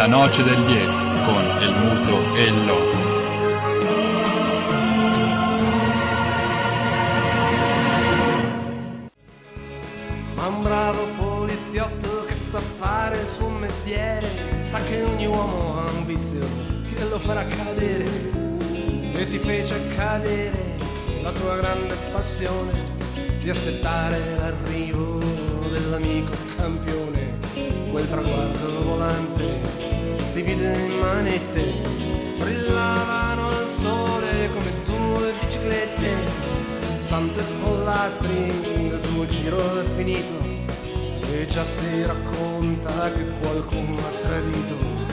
La noce del 10 con El Muto e il Loco. Ma un bravo poliziotto che sa fare il suo mestiere sa che ogni uomo ha un vizio che lo farà cadere e ti fece cadere la tua grande passione di aspettare l'arrivo dell'amico campione quel traguardo volante di vide in manette brillavano al sole come due biciclette. Sante pollastri il tuo giro è finito. E già si racconta che qualcuno ha tradito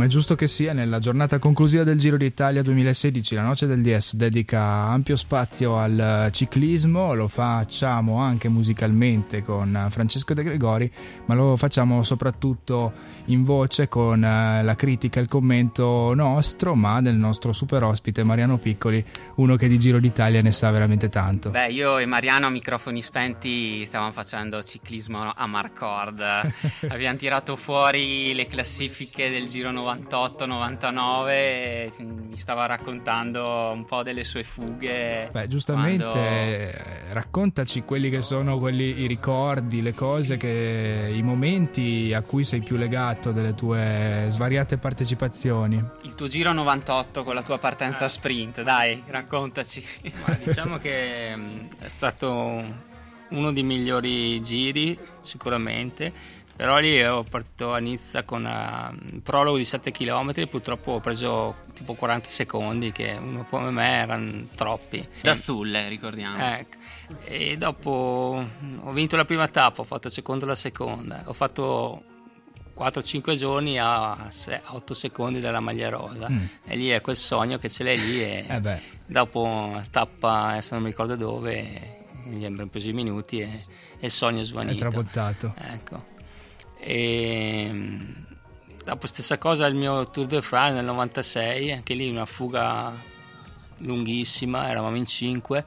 Come è giusto che sia, nella giornata conclusiva del Giro d'Italia 2016, la Noce del DS dedica ampio spazio al ciclismo, lo facciamo anche musicalmente con Francesco De Gregori, ma lo facciamo soprattutto in voce con eh, la critica e il commento nostro, ma del nostro super ospite Mariano Piccoli, uno che di Giro d'Italia ne sa veramente tanto. Beh, io e Mariano a microfoni spenti stavamo facendo ciclismo a Marcord. Abbiamo tirato fuori le classifiche del Giro 98-99 e mi stava raccontando un po' delle sue fughe. Beh, giustamente quando- eh, raccontaci quelli che sono quelli, i ricordi, le cose, che, i momenti a cui sei più legato delle tue svariate partecipazioni. Il tuo Giro 98 con la tua partenza sprint, dai, raccontaci. Ma diciamo che mh, è stato uno dei migliori giri, sicuramente. Però lì ho partito a Nizza con uh, un prologo di 7 km, purtroppo ho preso tipo 40 secondi, che uno come me erano troppi. Da Sulle, ricordiamo. Ecco. E dopo mh, ho vinto la prima tappa, ho fatto il secondo la seconda, ho fatto 4-5 giorni a 8 secondi dalla maglia rosa. Mm. E lì è quel sogno che ce l'hai lì e Eh beh, dopo tappa, adesso non mi ricordo dove, gli abbiamo preso i minuti e, e il sogno è è svanito. trabottato. Ecco. E mm, dopo stessa cosa il mio Tour de France nel 96, anche lì una fuga lunghissima, eravamo in 5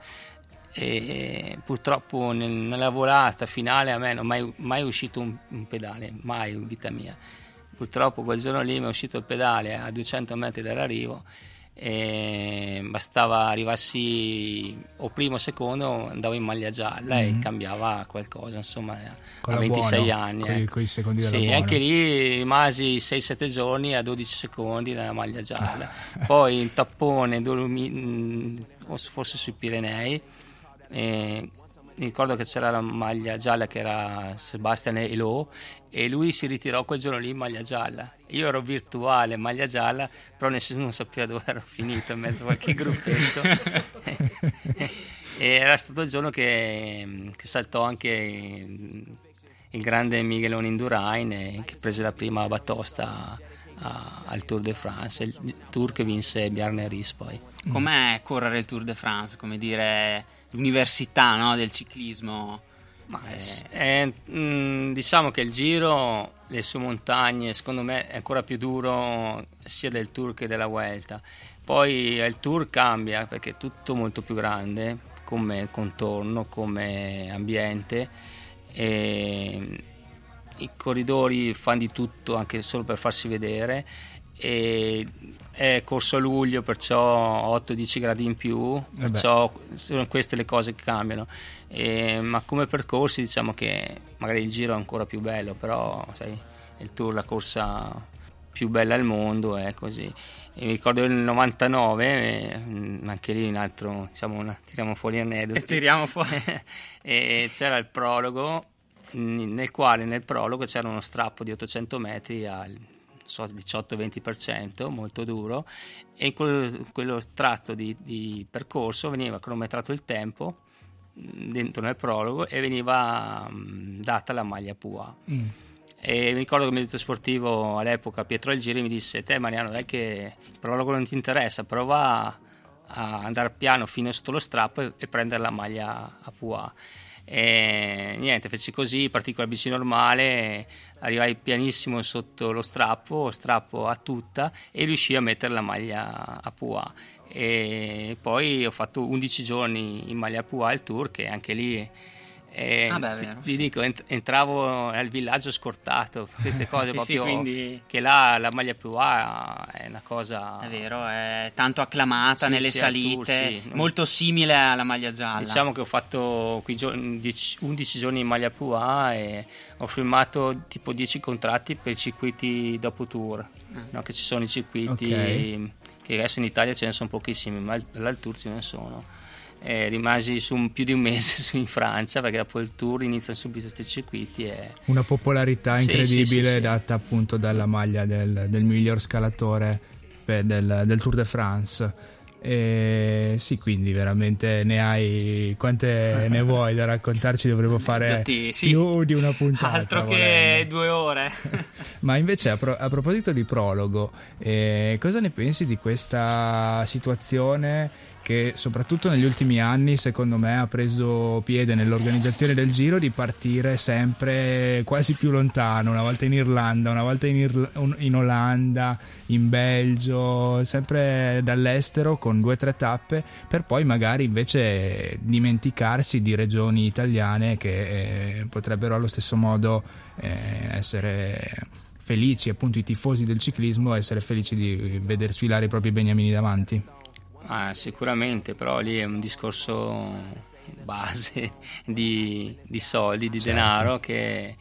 e purtroppo nel- nella volata finale a me non è mai, mai uscito un, un pedale, mai in vita mia. Purtroppo quel giorno lì mi è uscito il pedale a 200 metri dall'arrivo e bastava arrivassi o primo o secondo andavo in maglia gialla e cambiava qualcosa insomma Mhm. Con a la 26 buono, anni coi- ecco. coi secondi della sì, buona. anche lì rimasi 6-7 giorni a 12 secondi nella maglia gialla Ah. poi in tappone dormi, mh, forse sui Pirenei e mi ricordo che c'era la maglia gialla che era Sebastian Elo e lui si ritirò quel giorno lì in maglia gialla. Io ero virtuale maglia gialla però nessuno sapeva dove ero finito in mezzo a qualche gruppetto. E era stato il giorno che, che saltò anche il grande Miguelone Indurain che prese la prima batosta a- al Tour de France il tour che vinse Bjarne Ries poi. Com'è correre il Tour de France? Come dire, l'università no, del ciclismo? Eh, è- è, mm, diciamo che il giro, le sue montagne, secondo me è ancora più duro sia del tour che della Vuelta. Poi eh, il tour cambia perché è tutto molto più grande come contorno, come ambiente e i corridori fanno di tutto anche solo per farsi vedere e è corso a luglio perciò 8-10 gradi in più beh. perciò sono queste le cose che cambiano E- ma come percorsi diciamo che magari il giro è ancora più bello però sai il tour la corsa più bella al mondo è così e mi ricordo nel 99 eh, mm, anche lì un altro diciamo una- tiriamo fuori aneddoti E tiriamo fuori. e c'era il prologo nel quale nel prologo c'era uno strappo di 800 metri al so, 18-20% molto duro e in quello, quello tratto di, di percorso veniva cronometrato il tempo mh, dentro nel prologo e veniva mh, data la maglia PUA Mm. E mi ricordo che il direttore sportivo all'epoca, Pietro Algiri, mi disse: Te, Mariano, dai che il prologo non ti interessa, prova a andare piano fino sotto lo strappo e, e prendere la maglia a Pua. E niente, feci così, partì con la bici normale, arrivai pianissimo sotto lo strappo, strappo a tutta e riuscii a mettere la maglia a Pua. E poi ho fatto 11 giorni in maglia a Pua il tour, che anche lì e ah beh, vero, ti, sì. dico, ent- entravo al villaggio scortato, queste cose sì, proprio, sì, quindi... che là la maglia più A è una cosa... È vero, è tanto acclamata nelle salite, tour, molto simile alla maglia gialla. Diciamo che ho fatto qui giorni, 10, 11 giorni in maglia più A e ho firmato tipo 10 contratti per i circuiti dopo tour, mm. no? che ci sono i circuiti okay. che adesso in Italia ce ne sono pochissimi, ma all'Altour ce ne sono eh, rimasi su più di un mese in Francia perché dopo il tour iniziano subito questi circuiti. E... Una popolarità incredibile sì, sì, data appunto dalla maglia del, del miglior scalatore del, del, Tour de France. E sì, quindi veramente ne hai quante ne vuoi da raccontarci? Dovremmo fare sì. più di una puntata. Altro che due ore. Ma invece, a, pro- a proposito di prologo, eh, cosa ne pensi di questa situazione? Che soprattutto negli ultimi anni secondo me ha preso piede nell'organizzazione del giro di partire sempre quasi più lontano, una volta in Irlanda, una volta in, Irla- in Olanda, in Belgio, sempre dall'estero con due o tre tappe per poi magari invece dimenticarsi di regioni italiane che eh, potrebbero allo stesso modo eh, essere felici, appunto i tifosi del ciclismo, essere felici di veder sfilare i propri beniamini davanti. Ah, sicuramente, però lì è un discorso base di, di soldi, di certo. denaro che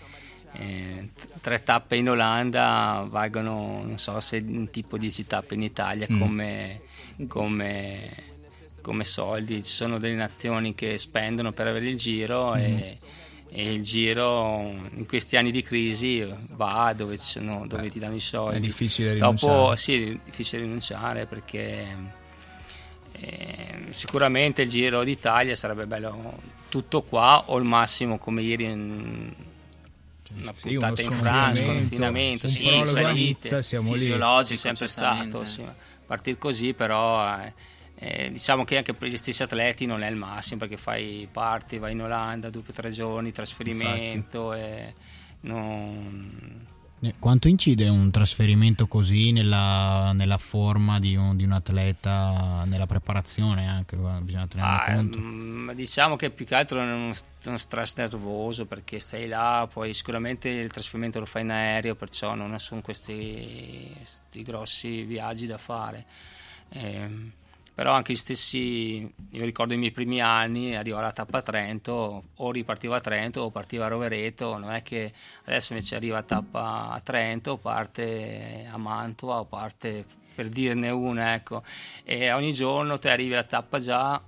eh, tre tappe in Olanda valgono, non so se un tipo 10 tappe in Italia mm. come, come, come, soldi. Ci sono delle nazioni che spendono per avere il giro mm. e, e, il giro in questi anni di crisi va dove, sono, dove Beh, ti danno i soldi. È difficile rinunciare. Dopo sì, è difficile rinunciare perché eh, sicuramente il Giro d'Italia sarebbe bello tutto qua o al massimo come ieri in una sì, puntata in Francia, un confinamento, sì, salite, siamo fisiologico, sempre stato, sì. partire così però eh, eh, diciamo che anche per gli stessi atleti non è il massimo perché fai parti, vai in Olanda due o tre giorni, trasferimento e non quanto incide un trasferimento così nella, nella forma di un, di un, atleta, nella preparazione anche? Bisogna tenere ah, conto. Mh, mm, diciamo che più che altro è uno, uno, stress nervoso perché stai là, poi sicuramente il trasferimento lo fai in aereo, perciò non sono questi, questi grossi viaggi da fare. Eh, però anche gli stessi, io ricordo i miei primi anni, arrivava la tappa a Trento, o ripartiva a Trento o partiva a Rovereto, non è che adesso invece arriva a tappa a Trento, parte a Mantova o parte per dirne una, ecco, e ogni giorno te arrivi alla tappa già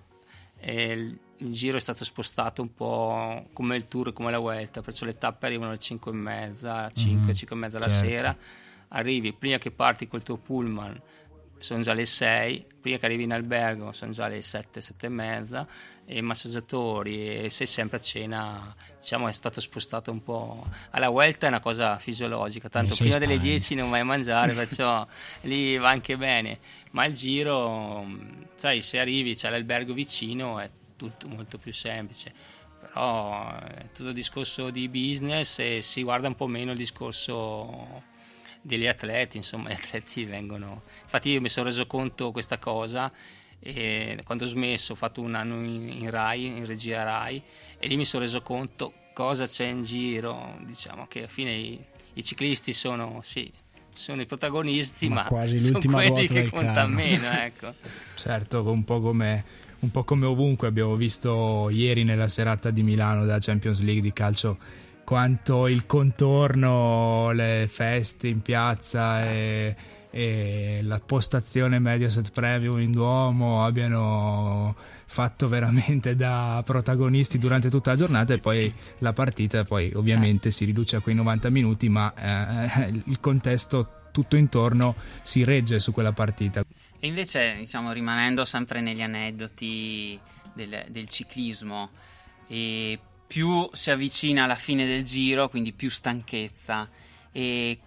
e il, giro è stato spostato un po' come il tour, come la Vuelta, perciò le tappe arrivano alle 5 e mezza, 5, mm-hmm, 5 e mezza la certo. sera, arrivi prima che parti col tuo pullman sono già le 6, prima che arrivi in albergo sono già le 7, 7 e mezza e massaggiatori e sei sempre a cena diciamo è stato spostato un po' alla vuelta è una cosa fisiologica tanto prima delle 10 non vai a mangiare perciò lì va anche bene. Ma il giro sai se arrivi c'è l'albergo vicino è tutto molto più semplice. Però è tutto il discorso di business e si guarda un po' meno il discorso degli atleti, insomma, gli atleti vengono. Infatti, io mi sono reso conto di questa cosa e quando ho smesso, ho fatto un anno in, in Rai, in regia Rai, e lì mi sono reso conto cosa c'è in giro. Diciamo che alla fine i, i ciclisti sono, sì, sono i protagonisti, ma, ma quasi sono quelli che contano meno. Ecco. certo, un po' come un po' come ovunque abbiamo visto ieri nella serata di Milano della Champions League di calcio quanto il contorno, le feste in piazza e, e la postazione Mediaset Premium in Duomo abbiano fatto veramente da protagonisti durante tutta la giornata e poi la partita poi ovviamente si riduce a quei 90 minuti ma eh, il contesto tutto intorno si regge su quella partita. E invece diciamo rimanendo sempre negli aneddoti del, del ciclismo e più si avvicina alla fine del giro, quindi più stanchezza. E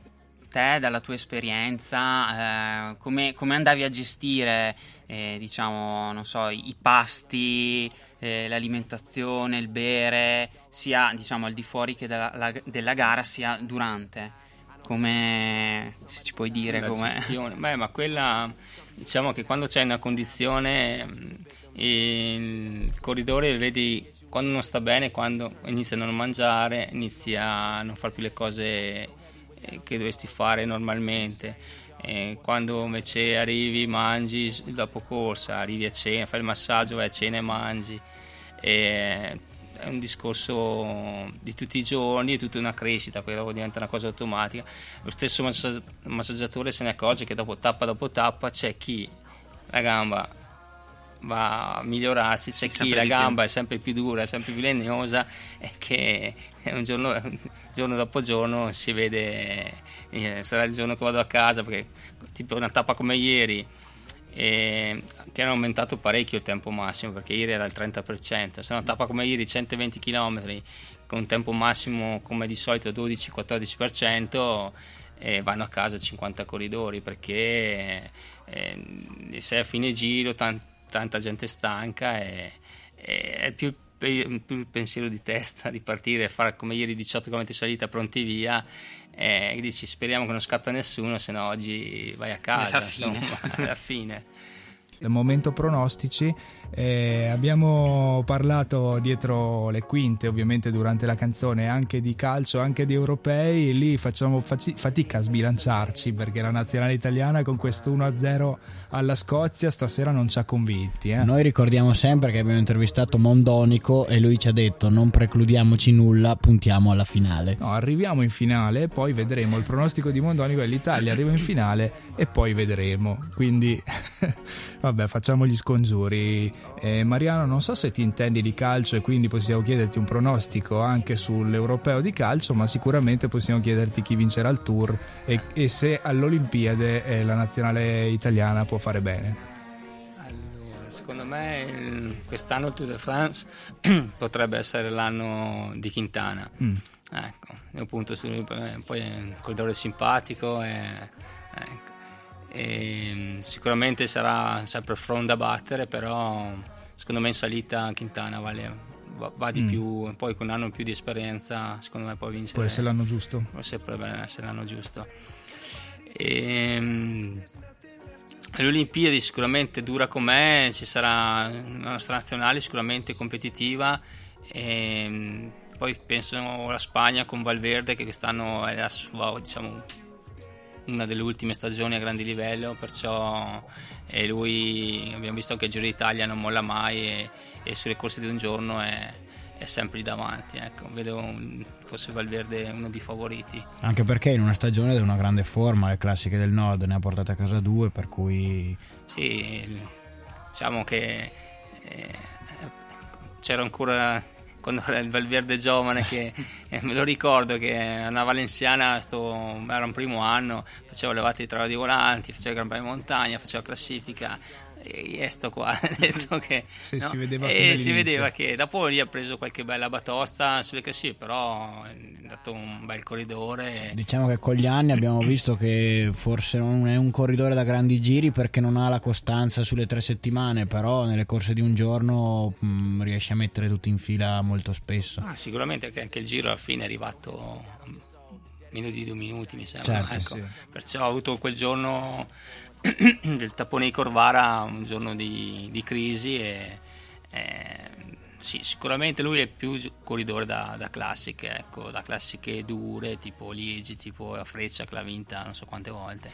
te, dalla tua esperienza, eh, come, come, andavi a gestire, eh, diciamo, non so, i, pasti, eh, l'alimentazione, il bere, sia diciamo al di fuori che della, la, della gara, sia durante? Come se ci puoi dire come Beh, ma quella diciamo che quando c'è una condizione mm, il corridore vedi quando non sta bene, quando inizia a non mangiare, inizia a non fare più le cose eh, che dovresti fare normalmente. E quando invece arrivi, mangi dopo corsa, arrivi a cena, fai il massaggio, vai a cena e mangi. E è un discorso di tutti i giorni, è tutta una crescita, poi dopo diventa una cosa automatica. Lo stesso massaggiatore se ne accorge che dopo tappa dopo tappa c'è chi la gamba va a migliorarsi, c'è chi la gamba più. è sempre più dura, è sempre più legnosa e che un giorno, giorno dopo giorno si vede, eh, sarà il giorno che vado a casa perché tipo una tappa come ieri eh, che hanno aumentato parecchio il tempo massimo perché ieri era il 30%, se una tappa come ieri 120 km con un tempo massimo come di solito 12-14% eh, vanno a casa 50 corridori perché eh, sei a fine giro tant- tanta gente stanca e, e è più, più, il pensiero di testa di partire e fare come ieri 18 km salita pronti via e dici speriamo che non scatta nessuno se no oggi vai a casa alla fine, insomma, alla fine. Del momento pronostici eh, abbiamo parlato dietro le quinte, ovviamente durante la canzone, anche di calcio, anche di europei. Lì facciamo fatica a sbilanciarci perché la nazionale italiana con questo 1-0 alla Scozia stasera non ci ha convinti. Eh? Noi ricordiamo sempre che abbiamo intervistato Mondonico e lui ci ha detto non precludiamoci nulla, puntiamo alla finale. No, arriviamo in finale, poi vedremo. Il pronostico di Mondonico è l'Italia arriva in finale e poi vedremo. Quindi vabbè, facciamo gli scongiuri. Eh, Mariano, non so se ti intendi di calcio e quindi possiamo chiederti un pronostico anche sull'europeo di calcio, ma sicuramente possiamo chiederti chi vincerà il tour e, e se all'Olimpiade eh, la nazionale italiana può fare bene. Allora, secondo me quest'anno il Tour de France potrebbe essere l'anno di Quintana. Mm. Ecco, appunto, poi è un corridore simpatico e, ecco e mm, sicuramente sarà sempre From da battere, però secondo me in salita Quintana vale, va, va, di mm. più, poi con un anno più di esperienza secondo me può vincere. Può essere l'anno giusto. Può essere l'anno giusto. E, mm, le Olimpiadi sicuramente dura com'è, ci sarà una nostra nazionale sicuramente competitiva e poi penso alla Spagna con Valverde che quest'anno è la sua diciamo, una delle ultime stagioni a grande livello, perciò e lui abbiamo visto che il Giro d'Italia non molla mai e, e sulle corse di un giorno è, è sempre lì davanti. Ecco, vedo un, forse Valverde uno dei favoriti. Anche perché in una stagione di una grande forma, le classiche del nord ne ha portate a casa due, per cui... Sì, diciamo che eh, c'era ancora quando era il Valverde giovane che eh, me lo ricordo che a Valenziana sto, era un primo anno facevo levate di traguardi volanti facevo Gran Premio Montagna facevo classifica e sto qua detto che sì, no? si vedeva, e si vedeva che dopo lì ha preso qualche bella batosta sulle classifiche però è dato un bel corridore diciamo che con gli anni abbiamo visto che forse non è un corridore da grandi giri perché non ha la costanza sulle tre settimane però nelle corse di un giorno mh, mm, riesce a mettere tutti in fila molto spesso ah, sicuramente anche il giro alla fine è arrivato meno di due minuti mi sembra certo, ecco. sì. perciò ho avuto quel giorno del tappone di Corvara un giorno di, di crisi e, e, sì, sicuramente lui è più corridore da, da classiche, ecco, da classiche dure tipo Liegi, tipo la Freccia che l'ha vinta non so quante volte.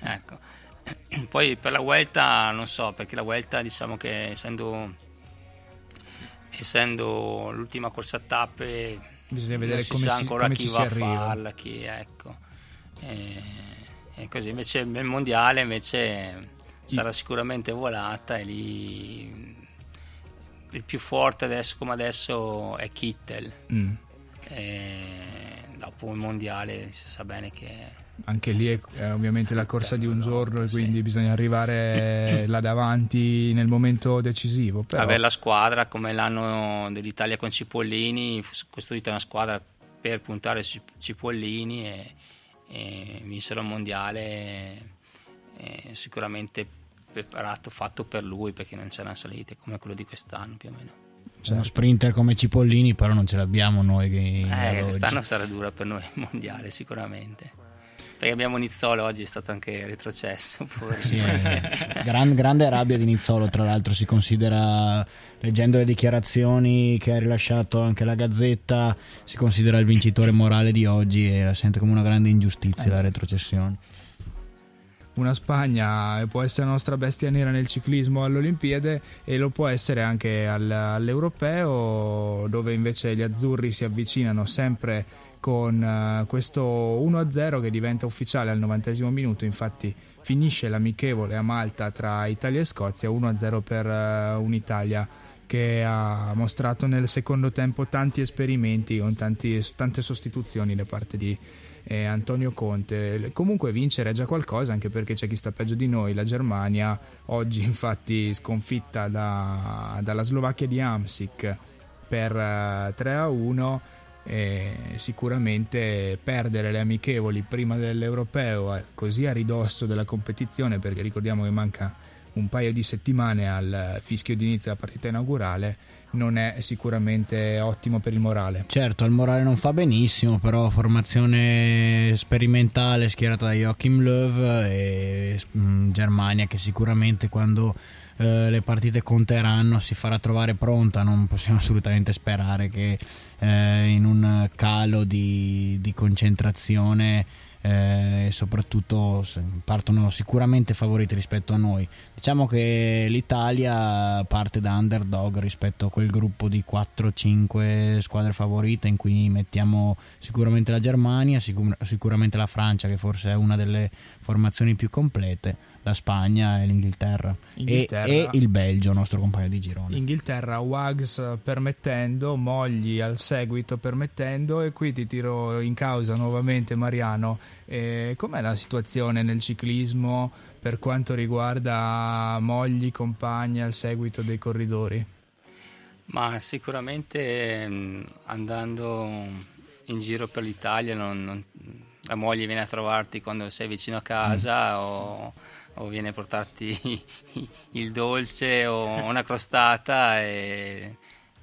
Ecco. Poi per la Vuelta non so, perché la Vuelta diciamo che essendo, essendo l'ultima corsa a tappe bisogna vedere come si, ancora come chi va a farla, chi, ecco. E, e così invece il mondiale invece sarà sicuramente volata e lì il più forte adesso come adesso è Kittel. Mm. dopo il mondiale si sa bene che anche lì è, è ovviamente la corsa di un giorno e quindi sì. bisogna arrivare là davanti nel momento decisivo. Però... Avere la squadra come l'anno dell'Italia con Cipollini, costruita una squadra per puntare su Cipollini e, e vincere il mondiale sicuramente preparato, fatto per lui perché non c'erano salite come quello di quest'anno più o meno. Certo. Uno sprinter come Cipollini però non ce l'abbiamo noi. Che eh, quest'anno sarà dura per noi il mondiale sicuramente perché abbiamo Nizzolo oggi è stato anche retrocesso sì, eh, gran, grande rabbia di Nizzolo tra l'altro si considera leggendo le dichiarazioni che ha rilasciato anche la Gazzetta si considera il vincitore morale di oggi e la sente come una grande ingiustizia eh. la retrocessione una Spagna può essere la nostra bestia nera nel ciclismo all'Olimpiade e lo può essere anche al, all'Europeo dove invece gli azzurri si avvicinano sempre con uh, questo 1-0 che diventa ufficiale al 90 minuto, infatti finisce l'amichevole a Malta tra Italia e Scozia 1-0 per uh, un'Italia che ha mostrato nel secondo tempo tanti esperimenti con tanti, tante sostituzioni da parte di eh, Antonio Conte. Comunque vincere è già qualcosa anche perché c'è chi sta peggio di noi, la Germania, oggi infatti sconfitta da, dalla Slovacchia di Amsic per uh, eh, 3-1 e sicuramente perdere le amichevoli prima dell'europeo eh, così a ridosso della competizione perché ricordiamo che manca un paio di settimane al fischio d'inizio della partita inaugurale non è sicuramente ottimo per il morale. Certo, il morale non fa benissimo, però formazione sperimentale schierata da Joachim Löw e mm, Germania che sicuramente quando eh, le partite conteranno si farà trovare pronta, non possiamo assolutamente sperare che eh, in un calo di, di concentrazione eh, e soprattutto partono sicuramente favoriti rispetto a noi. Diciamo che l'Italia parte da underdog rispetto a quel gruppo di 4-5 squadre favorite in cui mettiamo sicuramente la Germania, sicur- sicuramente la Francia che forse è una delle formazioni più complete la Spagna e l'Inghilterra Inghilterra, e, e, il Belgio, nostro compagno di girone. Inghilterra, Wags permettendo, Mogli al seguito permettendo e qui ti tiro in causa nuovamente Mariano. Eh, com'è la situazione nel ciclismo per quanto riguarda Mogli, compagni al seguito dei corridori? Ma sicuramente mm, andando in giro per l'Italia non, non, la moglie viene a trovarti quando sei vicino a casa mm. o o viene a portarti il dolce o una crostata e,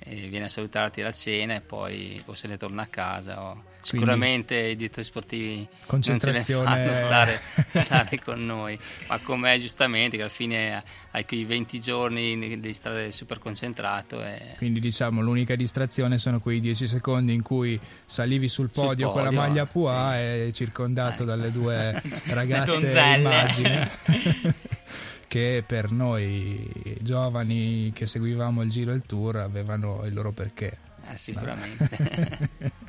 viene a salutarti alla cena e poi o se ne torna a casa o Sicuramente i direttori sportivi non ce ne fanno stare, stare con noi, ma com'è giustamente che alla fine hai quei 20 giorni di stare super concentrato. E... Quindi diciamo l'unica distrazione sono quei 10 secondi in cui salivi sul podio, sul podio con la maglia Pua sì. e circondato eh. dalle due ragazze immagine. che per noi giovani che seguivamo il giro e il tour avevano il loro perché. Eh, sicuramente.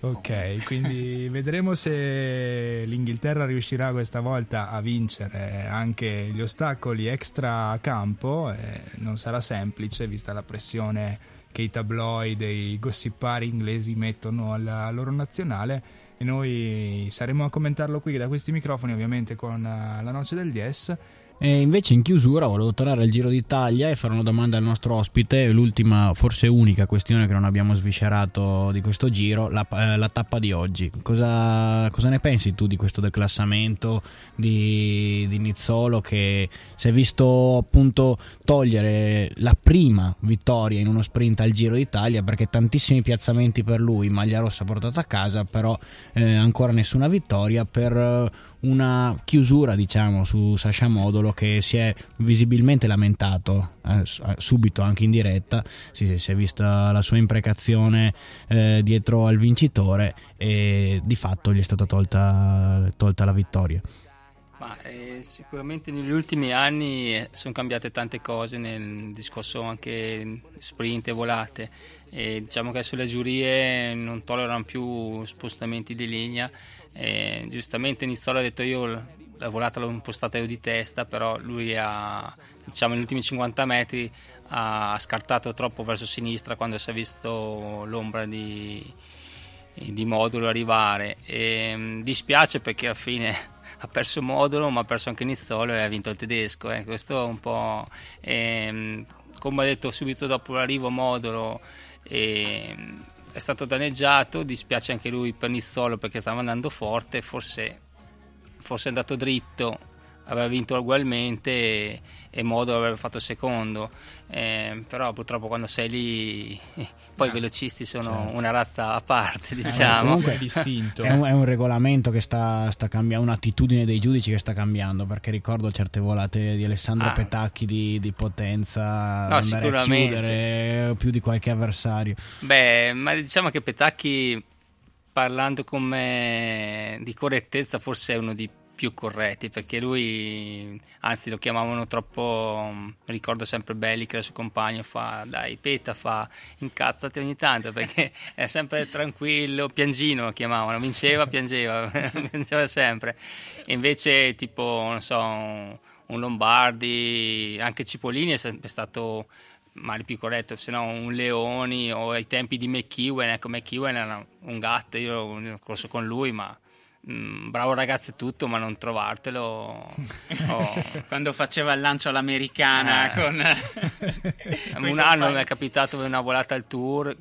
Ok, quindi vedremo se l'Inghilterra riuscirà questa volta a vincere anche gli ostacoli extra campo. Eh, non sarà semplice vista la pressione che i tabloid e i gossipari inglesi mettono alla loro nazionale e noi saremo a commentarlo qui da questi microfoni ovviamente con la noce del DS e invece in chiusura volevo tornare al Giro d'Italia e fare una domanda al nostro ospite, l'ultima, forse unica questione che non abbiamo sviscerato di questo giro, la, eh, la tappa di oggi. Cosa, cosa, ne pensi tu di questo declassamento di, di Nizzolo che si è visto appunto togliere la prima vittoria in uno sprint al Giro d'Italia perché tantissimi piazzamenti per lui, maglia rossa portata a casa, però eh, ancora nessuna vittoria per una chiusura diciamo su Sasha Modolo che si è visibilmente lamentato eh, eh, subito anche in diretta si, si, è vista la sua imprecazione eh, dietro al vincitore e di fatto gli è stata tolta, tolta la vittoria. Ma, eh, sicuramente negli ultimi anni eh, sono cambiate tante cose nel discorso anche sprint e volate e diciamo che sulle giurie non tollerano più spostamenti di linea e giustamente Nizzolo ha detto io la volata l'ho impostata io di testa, però lui ha, diciamo, negli ultimi 50 metri ha scartato troppo verso sinistra quando si è visto l'ombra di, di modulo arrivare. E, mh, dispiace perché alla fine ha perso modulo, ma ha perso anche Nizzolo e ha vinto il tedesco. Eh. Questo è un po'. E, come ha detto subito dopo l'arrivo modulo. E, è stato danneggiato, dispiace anche lui per Nizzolo perché stava andando forte, forse, forse è andato dritto aveva vinto ugualmente e, e Modo aveva fatto secondo. Eh, però purtroppo quando sei lì poi i velocisti sono certo. una razza a parte diciamo. comunque è distinto. è un, è un regolamento che sta, sta, cambiando un'attitudine dei giudici che sta cambiando perché ricordo certe volate di Alessandro ah. Petacchi di, di potenza no, andare a chiudere più di qualche avversario. Beh ma diciamo che Petacchi parlando con me di correttezza forse è uno di più corretti perché lui anzi lo chiamavano troppo ricordo sempre Belli che era suo compagno fa dai peta fa incazzati ogni tanto perché è sempre tranquillo piangino lo chiamavano vinceva piangeva piangeva sempre. E invece tipo non so un, Lombardi anche Cipollini è sempre stato male più corretto, se no un Leoni o ai tempi di McEwen, ecco McEwen era un gatto, io ho corso con lui, ma Mm, bravo ragazzo e tutto, ma non trovartelo. Oh. Quando faceva il lancio all'americana, eh. con un anno mi è capitato una volata al tour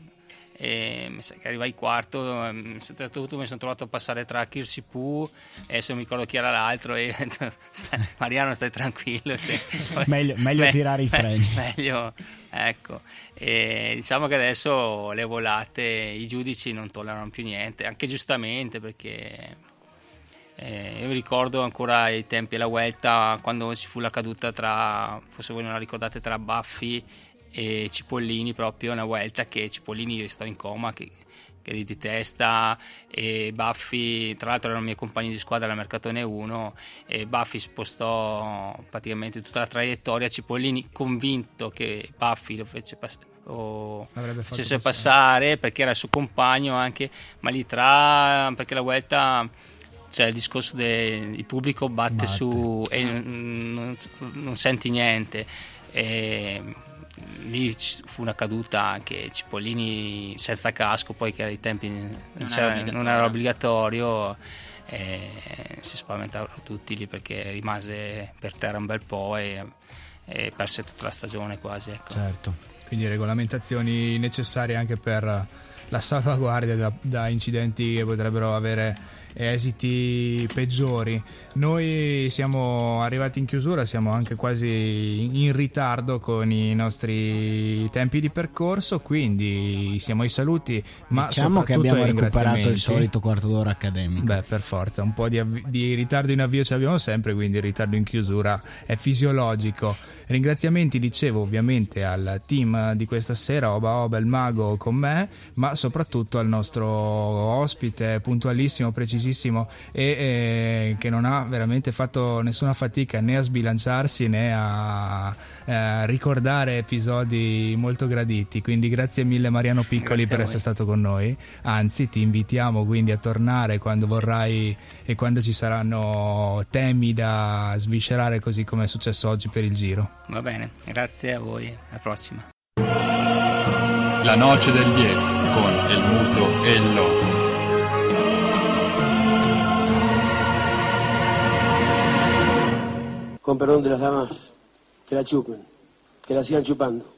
e mi sa che arrivai quarto. Mi sono, tutto, mi sono trovato a passare tra Kirsi Poo e adesso mi ricordo chi era l'altro. E stai, Mariano, stai tranquillo. Sì. meglio, meglio me, tirare i freni. meglio, ecco. E diciamo che adesso le volate i giudici non tollerano più niente, anche giustamente perché eh, io mi ricordo ancora i tempi della Vuelta quando ci fu la caduta tra, forse voi non la ricordate, tra Baffi e Cipollini proprio, una Vuelta che Cipollini restò in coma, che, che di testa e Baffi, tra l'altro erano i miei compagni di squadra alla Mercatone 1 e Baffi spostò praticamente tutta la traiettoria, Cipollini convinto che Baffi lo fece passare o facesse passare perché era il suo compagno anche ma lì tra perché la Vuelta cioè il discorso del pubblico batte, batte. su e non, non, senti niente e lì fu una caduta anche Cipollini senza casco poi che ai tempi non, era, non era obbligatorio e si spaventavano tutti lì perché rimase per terra un bel po' e, e perse tutta la stagione quasi ecco. certo quindi regolamentazioni necessarie anche per la salvaguardia da, da incidenti che potrebbero avere esiti peggiori. Noi siamo arrivati in chiusura, siamo anche quasi in ritardo con i nostri tempi di percorso, quindi siamo ai saluti, ma diciamo che abbiamo recuperato il solito quarto d'ora accademico. Beh, per forza, un po' di, avvi- di ritardo in avvio ce l'abbiamo sempre, quindi il ritardo in chiusura è fisiologico. Ringraziamenti, dicevo, ovviamente al team di questa sera, Oba Oba il Mago con me, ma soprattutto al nostro ospite puntualissimo, precisissimo e eh, che non ha veramente fatto nessuna fatica né a sbilanciarsi né a eh, ricordare episodi molto graditi. Quindi grazie mille Mariano Piccoli per essere stato con noi. Anzi, ti invitiamo quindi a tornare quando vorrai e quando ci saranno temi da sviscerare così come è successo oggi per il giro. Va bene, grazie a voi, alla prossima. La noce del 10 con el muto e il loco. Con perdón de las damas, que la chupen, que la sigan chupando.